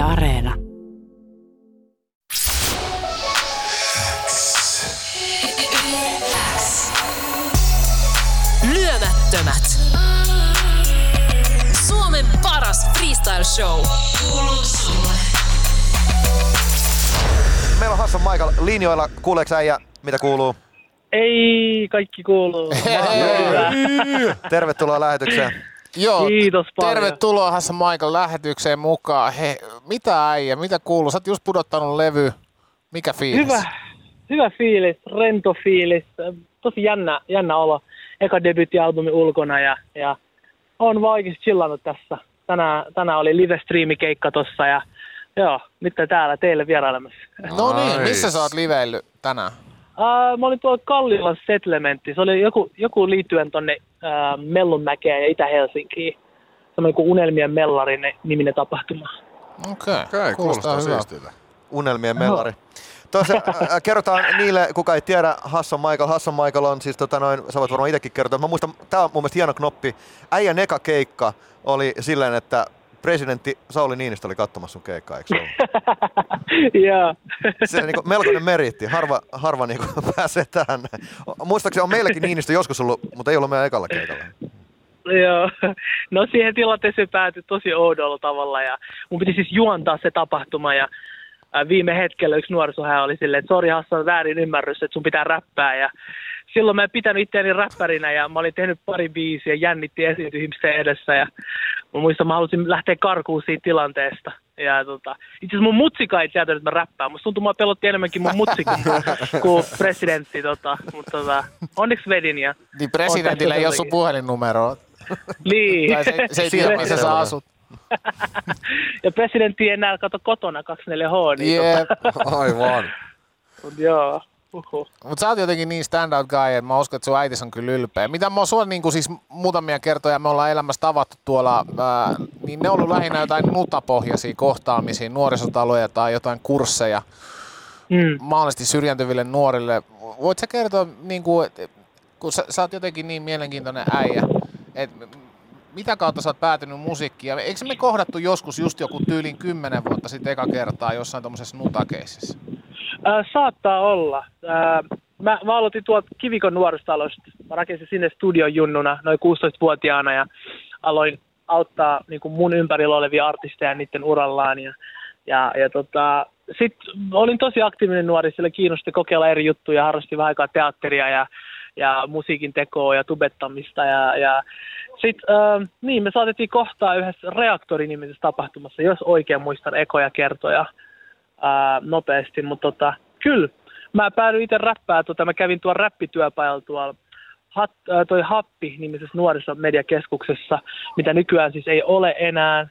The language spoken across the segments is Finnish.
Yle Areena. Lyömättömät. Suomen paras freestyle show. Kuuluu sulle. Meillä on Hassan Michael linjoilla. Kuuleeko äijä, mitä kuuluu? Ei, kaikki kuuluu. Tervetuloa lähetykseen. Joo, Kiitos paljon. tervetuloa Hassan Michael lähetykseen mukaan. He, mitä äijä, mitä kuuluu? Sä oot just pudottanut levy. Mikä fiilis? Hyvä, hyvä fiilis, rento fiilis. Tosi jännä, jännä olo. Eka debyyttialbumi ulkona ja, ja on vaan oikeasti chillannut tässä. Tänään, tänään oli live-striimikeikka tossa ja joo, nyt täällä teille vierailemassa. No niin, missä sä oot liveillyt tänään? Uh, mä olin tuolla Kallilan Settlementti. Se oli joku, joku liittyen tonne uh, Mellunmäkeen ja Itä-Helsinkiin. Semmoinen kuin Unelmien mellari niminen tapahtuma. Okei, okay. Okei, kuulostaa siistiltä. Unelmien mellari. Tuossa äh, kerrotaan niille, kuka ei tiedä, Hassan Michael. Hassan Michael on siis, tota noin, sä voit varmaan itsekin kertoa. Mä muistan, tää on mun mielestä hieno knoppi. Äijän eka keikka oli silleen, että presidentti Sauli Niinistö oli katsomassa sun keikkaa, eikö se? Joo. Se on niin melkoinen meriitti. Harva, harva niin pääsee tähän. Muistaakseni on meilläkin Niinistö joskus ollut, mutta ei ollut meidän ekalla keikalla. Joo. No siihen tilanteeseen päätyi tosi oudolla tavalla ja mun piti siis juontaa se tapahtuma ja ää, viime hetkellä yksi nuorisohää oli silleen, että sori Hassan, väärin ymmärrys, että sun pitää räppää ja silloin mä en pitänyt itseäni räppärinä ja mä olin tehnyt pari biisiä, jännitti esiintyä ihmisten edessä ja mä muistan, mä halusin lähteä karkuun siitä tilanteesta. Ja tota, itse asiassa mun mutsika ei tietänyt, että mä räppään. Musta tuntuu, mä pelotti enemmänkin mun mutsi kuin, presidentti. Tota. Mutta tota, onneksi vedin ja Niin presidentillä ei ole sun puhelinnumeroa. niin. Tai se, se ei tiedä, missä sä asut. ja presidentti ei enää kato kotona 24H, niin Jep. tota, Aivan. mut joo. Mutta sä oot jotenkin niin standout guy, että mä uskon, että sun äitis on kyllä ylpeä. Mitä mä oon sua niin siis muutamia kertoja, me ollaan elämässä tavattu tuolla, ää, niin ne on ollut lähinnä jotain nutapohjaisia kohtaamisia, nuorisotaloja tai jotain kursseja Mm. mahdollisesti syrjäntyville nuorille. Voit sä kertoa, niin kuin, et- kun sä, sä oot jotenkin niin mielenkiintoinen äijä, että mitä kautta sä oot päätynyt musiikkiin? Eikö me kohdattu joskus just joku tyylin kymmenen vuotta sitten eka kertaa jossain tuommoisessa nutakeisissä? Äh, saattaa olla. Äh, mä, mä aloitin tuolta Kivikon nuorisotalosta. Mä rakensin sinne studion junnuna noin 16-vuotiaana ja aloin auttaa niin kuin mun ympärillä olevia artisteja niiden urallaan. Ja, ja, ja tota, sitten olin tosi aktiivinen nuori, sillä kiinnosti kokeilla eri juttuja, harrastin vähän aikaa teatteria ja, ja musiikin tekoa ja tubettamista. Ja, ja sitten äh, niin, me saatettiin kohtaa yhdessä reaktorinimisessä tapahtumassa, jos oikein muistan ekoja kertoja ää, nopeasti, mutta tota, kyllä. Mä päädyin itse räppää, tota, mä kävin tuolla räppityöpajalla tuolla Hat, ää, toi Happi-nimisessä nuorisomediakeskuksessa, mitä nykyään siis ei ole enää.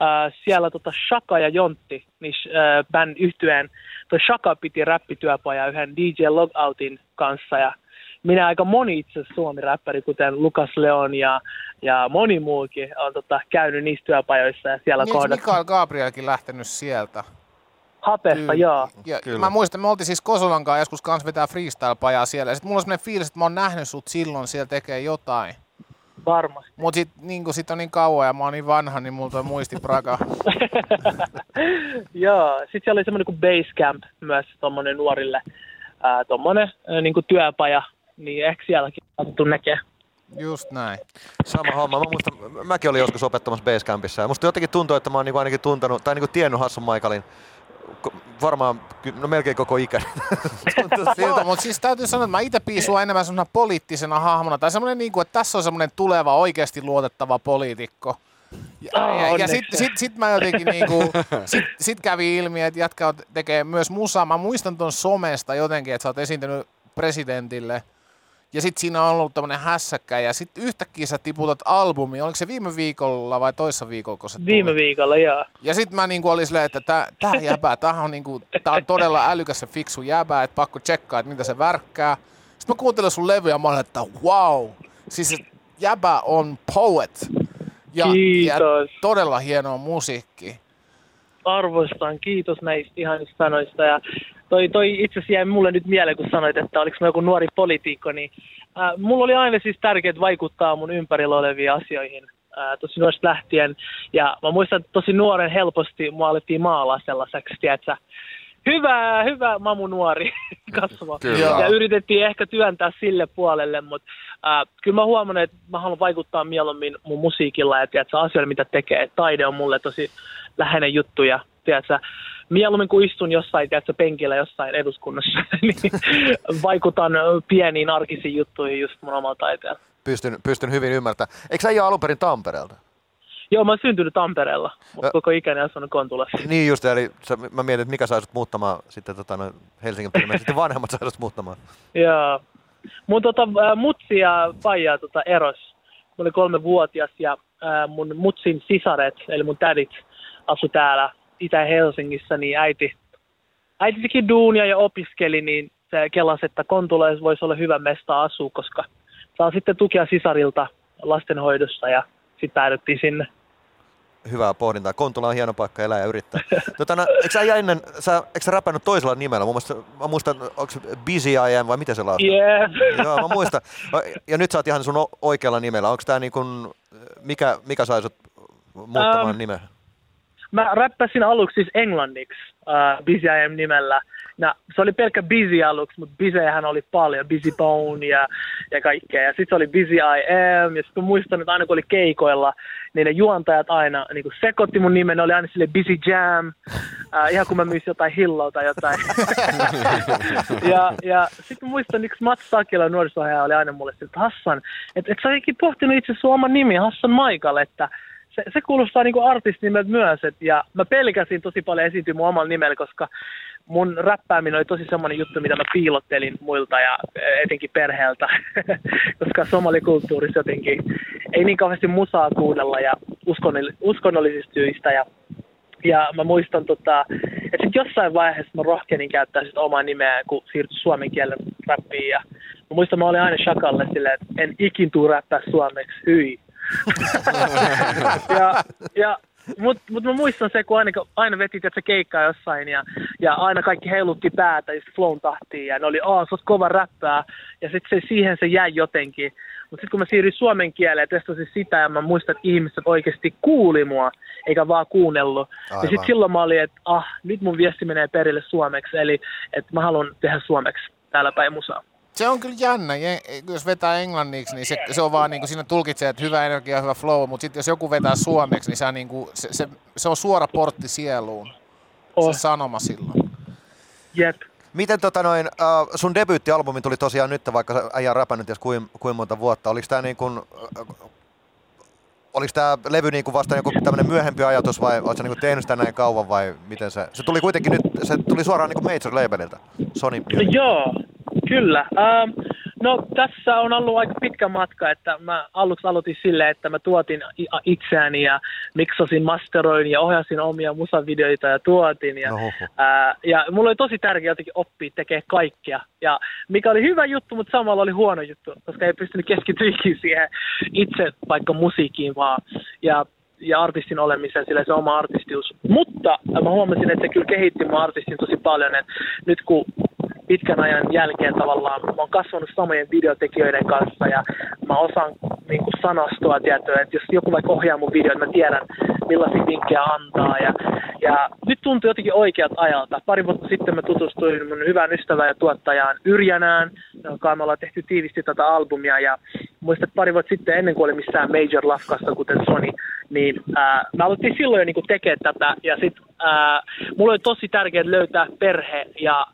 Ää, siellä tota Shaka ja Jontti, niin ää, band yhtyeen, toi Shaka piti räppityöpaja yhden DJ Logoutin kanssa ja minä aika moni itse suomi-räppäri, kuten Lukas Leon ja, ja moni muukin on tota, käynyt niissä työpajoissa ja siellä Niin, kohdattu. Mikael Gabrielkin lähtenyt sieltä? Hapesta, Kyllä. joo. Ja Kyllä. Mä muistan, me oltiin siis Kosolan kanssa joskus kanssa vetää freestyle-pajaa siellä. Ja sit mulla on sellainen fiilis, että mä oon nähnyt sut silloin siellä tekee jotain. Varmasti. Mut sit, niin sit on niin kauan ja mä oon niin vanha, niin multa on muisti praga. Joo, sitten siellä oli semmoinen kuin Basecamp myös tuommoinen nuorille, ää, tuommoinen ää, niin kuin työpaja, niin ehkä sielläkin saatu näkee. Just näin. Sama homma. Mä muistan, mäkin olin joskus opettamassa Basecampissa ja musta jotenkin tuntuu, että mä oon niinku ainakin tuntenut, tai niinku tiennyt Hassan ko- varmaan, no melkein koko ikäni. Siltä. mutta siis täytyy sanoa, että mä itse piisua enemmän semmoisena poliittisena hahmona. Tai semmoinen, niin kuin, että tässä on semmoinen tuleva, oikeasti luotettava poliitikko. Ja, Aa, ja, ja sitten sit, sit mä jotenkin niinku, sit, sit kävi ilmi, että on- tekee myös musaa. Mä muistan ton somesta jotenkin, että sä oot esiintynyt presidentille. Ja sitten siinä on ollut tämmönen hässäkkä ja sitten yhtäkkiä sä tiputat albumi. Oliko se viime viikolla vai toissa viikolla, kun se Viime tuli? viikolla, joo. Ja sitten mä niinku olin silleen, että tää, tää jäbä, tää on, niinku, tää on todella älykäs ja fiksu jäbä, että pakko tsekkaa, että mitä se värkkää. Sitten mä kuuntelen sun levyä ja mä olin, että wow, siis jäbä on poet. Ja, ja todella hienoa musiikki. Arvostan, kiitos näistä ihanista sanoista. Ja toi, toi itse asiassa jäi mulle nyt mieleen, kun sanoit, että oliko mä joku nuori poliitikko, niin äh, mulla oli aina siis tärkeää vaikuttaa mun ympärillä oleviin asioihin. ää, tosi nuoresta lähtien. Ja mä muistan, että tosi nuoren helposti mua alettiin maalaa sellaiseksi, tiedätkö, hyvä, hyvä mamu nuori kasvava. Kyllä. Ja yritettiin ehkä työntää sille puolelle, mutta äh, kyllä mä huomannut, että mä haluan vaikuttaa mieluummin mun musiikilla ja tiedätkö, asioilla, mitä tekee. Taide on mulle tosi läheinen juttu ja tiedätkö, mieluummin kuin istun jossain tiedätkö, penkillä jossain eduskunnassa, niin vaikutan pieniin arkisiin juttuihin just mun omalla taiteella. Pystyn, pystyn hyvin ymmärtämään. Eikö sä ole alun perin Tampereelta? Joo, mä oon syntynyt Tampereella, mutta koko ikäni asunut Kontulassa. Niin just, eli sä, mä mietin, että mikä sai sut muuttamaan sitten tota, no, Helsingin ilmeisesti vanhemmat sai sut muuttamaan. Joo. Mun tota, mutsi ja faija tota, eros. Mä olin kolme vuotias ja ää, mun mutsin sisaret, eli mun tädit, asu täällä Itä-Helsingissä, niin äiti, äiti teki duunia ja opiskeli, niin se kelasi, että Kontuleessa voisi olla hyvä mesta asua, koska saa sitten tukea sisarilta lastenhoidossa ja sitten päädyttiin sinne. Hyvää pohdintaa. Kontula on hieno paikka elää ja yrittää. Tota, no, eikö sä ennen, sä, eikö sä räpännyt toisella nimellä? Mun mielestä, mä muistan, onko se Busy I Am vai miten se lausuu? Yeah. Joo, mä muistan. Ja nyt sä oot ihan sun oikealla nimellä. Onko tää niin kun, mikä, mikä sai sut muuttamaan Ähm, nimeä? Mä räppäsin aluksi siis englanniksi uh, Busy I nimellä. No, se oli pelkkä Busy aluksi, mutta Busyhän oli paljon, Busy Bone ja, ja kaikkea. Ja sitten oli Busy I Am, ja sitten muistan, että aina kun oli keikoilla, niin ne juontajat aina niin kuin sekoitti mun nimen, ne oli aina sille Busy Jam, uh, ihan kun mä myisin jotain hilloa tai jotain. ja ja sitten muistan, yksi Mats Sakila nuorisohjaaja oli aina mulle, että Hassan, että et sä olikin pohtinut itse sun oman nimi, Hassan Maikal, että se, se kuulostaa niinku artistinimeltä myös, et, ja mä pelkäsin tosi paljon esiintyä mun omalla nimellä, koska mun räppääminen oli tosi semmoinen juttu, mitä mä piilottelin muilta ja eh, etenkin perheeltä, koska somalikulttuurissa jotenkin ei niin kauheasti musaa kuunnella ja uskonnoll- uskonnollisista syistä ja ja mä muistan, tota, että sitten jossain vaiheessa mä rohkenin käyttää sit omaa nimeä, kun siirtyi suomen kielen räppiin. Ja mä muistan, mä olin aina Shakalle silleen, että en ikin tuu räppää suomeksi, hyi. ja, ja, Mutta mut mä muistan se, kun aina, aina vetit, että se keikkaa jossain ja, ja aina kaikki heilutti päätä just flown tahtiin ja ne oli, aah, sä oot kova räppää ja sitten se, siihen se jäi jotenkin. Mutta sitten kun mä siirryin suomen kieleen ja testasin sitä ja mä muistan, että ihmiset oikeasti kuuli mua eikä vaan kuunnellut. Aivan. Ja sitten silloin mä olin, että ah, nyt mun viesti menee perille suomeksi, eli että mä haluan tehdä suomeksi täällä päin musaa. Se on kyllä jännä, jos vetää englanniksi, niin se, se on vaan niin kuin siinä tulkitsee, että hyvä energia, hyvä flow, mutta sitten jos joku vetää suomeksi, niin se on, niin kuin, se, se, se on suora portti sieluun, Oh, se sanoma silloin. jep. Miten tota noin, uh, sun debyyttialbumi tuli tosiaan nyt, vaikka sä äijä on räpännyt ties kuin, kuin monta vuotta. Oliko tää niin kuin, uh, oliko tää levy niin kuin vasta joku tämmönen myöhempi ajatus vai sä niin kuin tehnyt sitä näin kauan vai miten se, se tuli kuitenkin nyt, se tuli suoraan niin kuin major labelilta, Sony No joo, kyllä. Ähm, no tässä on ollut aika pitkä matka, että mä aluksi aloitin silleen, että mä tuotin itseäni ja miksasin, masteroin ja ohjasin omia musavideoita ja tuotin. Ja, No ää, ja mulla oli tosi tärkeää jotenkin oppia tekemään kaikkea. Ja mikä oli hyvä juttu, mutta samalla oli huono juttu, koska ei pystynyt keskittymään siihen itse vaikka musiikkiin vaan. Ja ja artistin olemiseen, sillä se oma artistius. Mutta mä huomasin, että se kyllä kehitti mun artistin tosi paljon. Et nyt kun pitkän ajan jälkeen tavallaan mä oon kasvanut samojen videotekijöiden kanssa ja mä osaan niin kuin sanastoa tietoa, että jos joku vaikka ohjaa mun videoita, mä tiedän millaisia vinkkejä antaa ja, ja nyt tuntuu jotenkin oikeat ajalta. Pari vuotta sitten mä tutustuin mun hyvään ystävään ja tuottajaan Yrjänään, joka me ollaan tehty tiivisti tätä albumia ja muistan, että pari vuotta sitten ennen kuin oli missään major lafkassa kuten Sony, niin ää, mä aloitin silloin jo niin tekemään tätä ja sitten mulla oli tosi tärkeää löytää perhe ja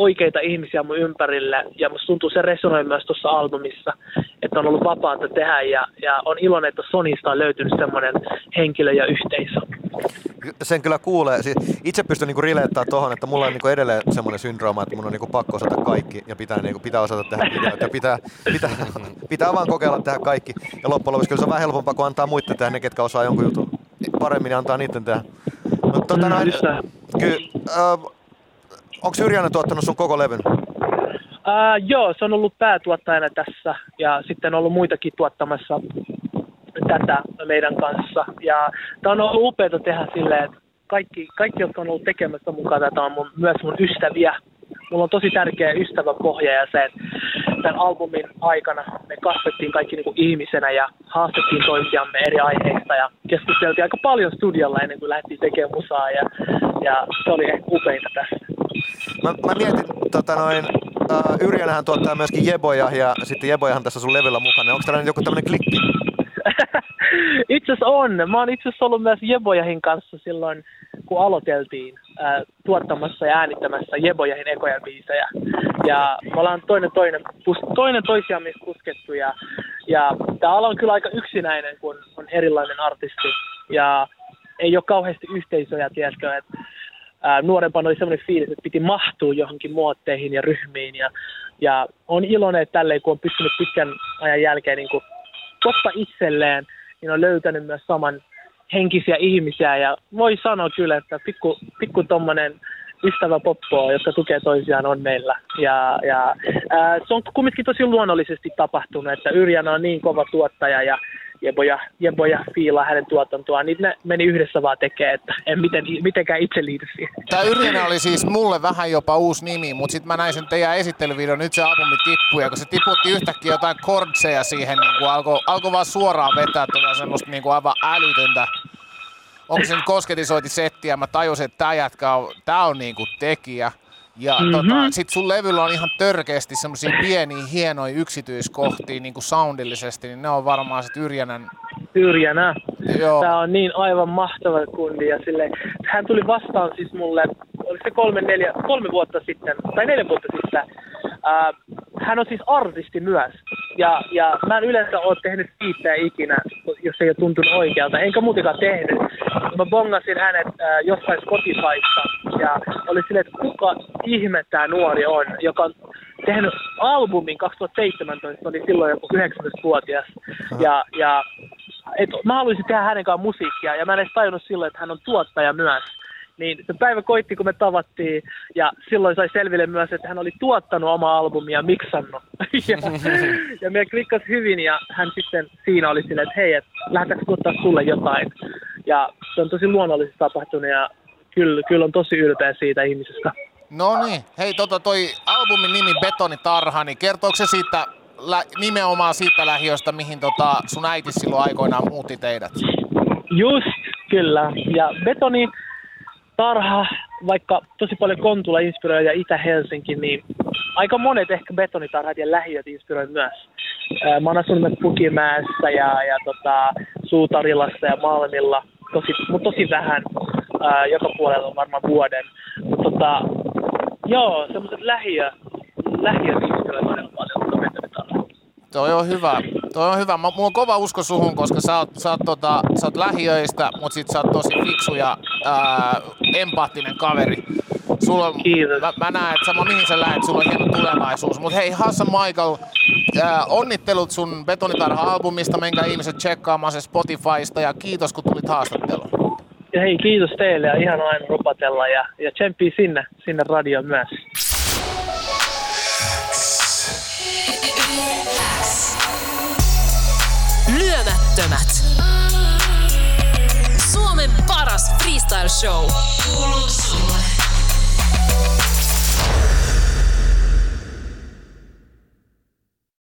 oikeita ihmisiä mun ympärille ja musta tuntuu se resonoi myös tuossa albumissa, että on ollut vapaata tehdä ja, ja on iloinen, että Sonista on löytynyt semmoinen henkilö ja yhteisö. Sen kyllä kuulee. Siis itse pystyn niinku rileettämään tuohon, että mulla on niinku edelleen semmoinen syndrooma, että mun on niinku pakko osata kaikki ja pitää, niinku, pitää osata tehdä videoita ja pitää, pitää, pitää vaan kokeilla tehdä kaikki. Ja loppujen lopuksi kyllä se on vähän helpompaa kuin antaa muiden tehdä ne, ketkä osaa jonkun jutun paremmin, niin antaa niiden tehdä. Mutta tota, Mm, noin, just näin. ky, äh, onko Yrjänen tuottanut sun koko levyn? Ää, joo, se on ollut päätuottajana tässä ja sitten on ollut muitakin tuottamassa tätä meidän kanssa. Ja tämä on ollut upeaa tehdä silleen, että kaikki, kaikki, jotka on ollut tekemässä mukaan tätä, on mun, myös mun ystäviä. Mulla on tosi tärkeä ystäväpohja ja se, että tämän albumin aikana me kasvettiin kaikki niin kuin ihmisenä ja haastettiin toisiamme eri aiheista ja keskusteltiin aika paljon studiolla ennen kuin lähdettiin tekemään musaa ja, ja se oli ehkä upeinta tässä. Mä, mä mietin, tota noin, uh, Yrjänähän tuottaa myöskin Jeboja ja sitten Jebojahan tässä sun levyllä mukana. Onko tällainen joku tämmöinen klikki? itse asiassa on. Mä oon itse asiassa ollut myös Jebojahin kanssa silloin, kun aloiteltiin ää, tuottamassa ja äänittämässä Jebojahin ekoja biisejä. Ja me ollaan toinen, toinen, toinen toisiamme puskettu ja, ja tää ala on kyllä aika yksinäinen, kun on erilainen artisti. Ja ei ole kauheasti yhteisöjä, tiedätkö, että nuorempana oli semmoinen fiilis, että piti mahtua johonkin muotteihin ja ryhmiin. Ja, ja on iloinen, että tälleen, kun on pystynyt pitkän ajan jälkeen niin kuin totta itselleen, niin on löytänyt myös saman henkisiä ihmisiä. Ja voi sanoa kyllä, että pikku, pikku tommonen ystävä poppoa, jotka tukee toisiaan, on meillä. Ja, ja ää, se on kumminkin tosi luonnollisesti tapahtunut, että Yrjana on niin kova tuottaja ja Jeboja, Jeboja fiilaa hänen tuotantoaan, niin ne meni yhdessä vaan tekemään, että en miten, mitenkään itse liity siihen. Tämä Yrjänä oli siis mulle vähän jopa uusi nimi, mutta sitten mä näin sen teidän esittelyvideon, nyt se albumi tippui, ja kun se tiputti yhtäkkiä jotain kordseja siihen, niin alkoi alko vaan suoraan vetää tuota semmoista niin kuin aivan älytöntä onko se nyt kosketisointisettiä, mä tajusin, että tämä jätkä on, tää on niinku tekijä. Ja mm-hmm. tota, sit sun levyllä on ihan törkeästi semmosia pieniä hienoja yksityiskohtia niin kuin soundillisesti, niin ne on varmaan sit Yrjänän... Yrjänä. Joo. Tää on niin aivan mahtava kundi ja sille, hän tuli vastaan siis mulle, oliko se kolme, neljä, kolme vuotta sitten, tai neljä vuotta sitten. Äh, hän on siis artisti myös. Ja, ja mä en yleensä ole tehnyt fiittejä ikinä, jos ei ole tuntunut oikealta. Enkä muutenkaan tehnyt. Mä bongasin hänet äh, jossain Spotifysta ja oli silleen, että kuka ihme tämä nuori on, joka on tehnyt albumin 2017, oli silloin joku 19-vuotias. Ja, ja et, mä haluaisin tehdä hänen kanssaan musiikkia ja mä en edes tajunnut silloin, että hän on tuottaja myös. Niin se päivä koitti, kun me tavattiin, ja silloin sai selville myös, että hän oli tuottanut oma albumia ja miksannut. ja, ja me klikkas hyvin, ja hän sitten siinä oli silleen, että hei, et, lähdetäänkö tuottaa sulle jotain. Ja se on tosi luonnollisesti tapahtunut, ja kyllä, kyllä on tosi ylpeä siitä ihmisestä. No niin, hei tota toi albumin nimi Betonitarha, niin kertooko se siitä lä- nimenomaan siitä lähiöstä, mihin tota sun äiti silloin aikoinaan muutti teidät? Just, kyllä. Ja Betoni tarha, vaikka tosi paljon Kontula inspiroi ja Itä-Helsinki, niin aika monet ehkä betonitarhat ja lähiöt inspiroi myös. Mä oon asunut Pukimäessä ja, ja tota, Suutarilassa ja Malmilla, tosi, mutta tosi vähän, ää, joka puolella on varmaan vuoden. Mutta tota, joo, semmoiset lähiö, todella paljon betonitarhat. Toi on hyvä. Toi on hyvä. Mulla on kova usko suhun, koska sä oot, sä oot, tota, sä oot lähiöistä, mutta sit sä oot tosi fiksu ja ää, empaattinen kaveri. Sulla on, Kiitos. Mä, mä näen, että sama mihin sä lähet, sulla on hieno tulevaisuus. Mutta hei Hassan Michael, ää, onnittelut sun Betonitarha-albumista, menkää ihmiset tsekkaamaan se Spotifysta ja kiitos kun tulit haastatteluun. Ja hei, kiitos teille ja ihan aina rupatella ja, ja tsempii sinne, sinne radioon myös. Lyömättömät. Suomen paras freestyle show. Kuuluu sulle.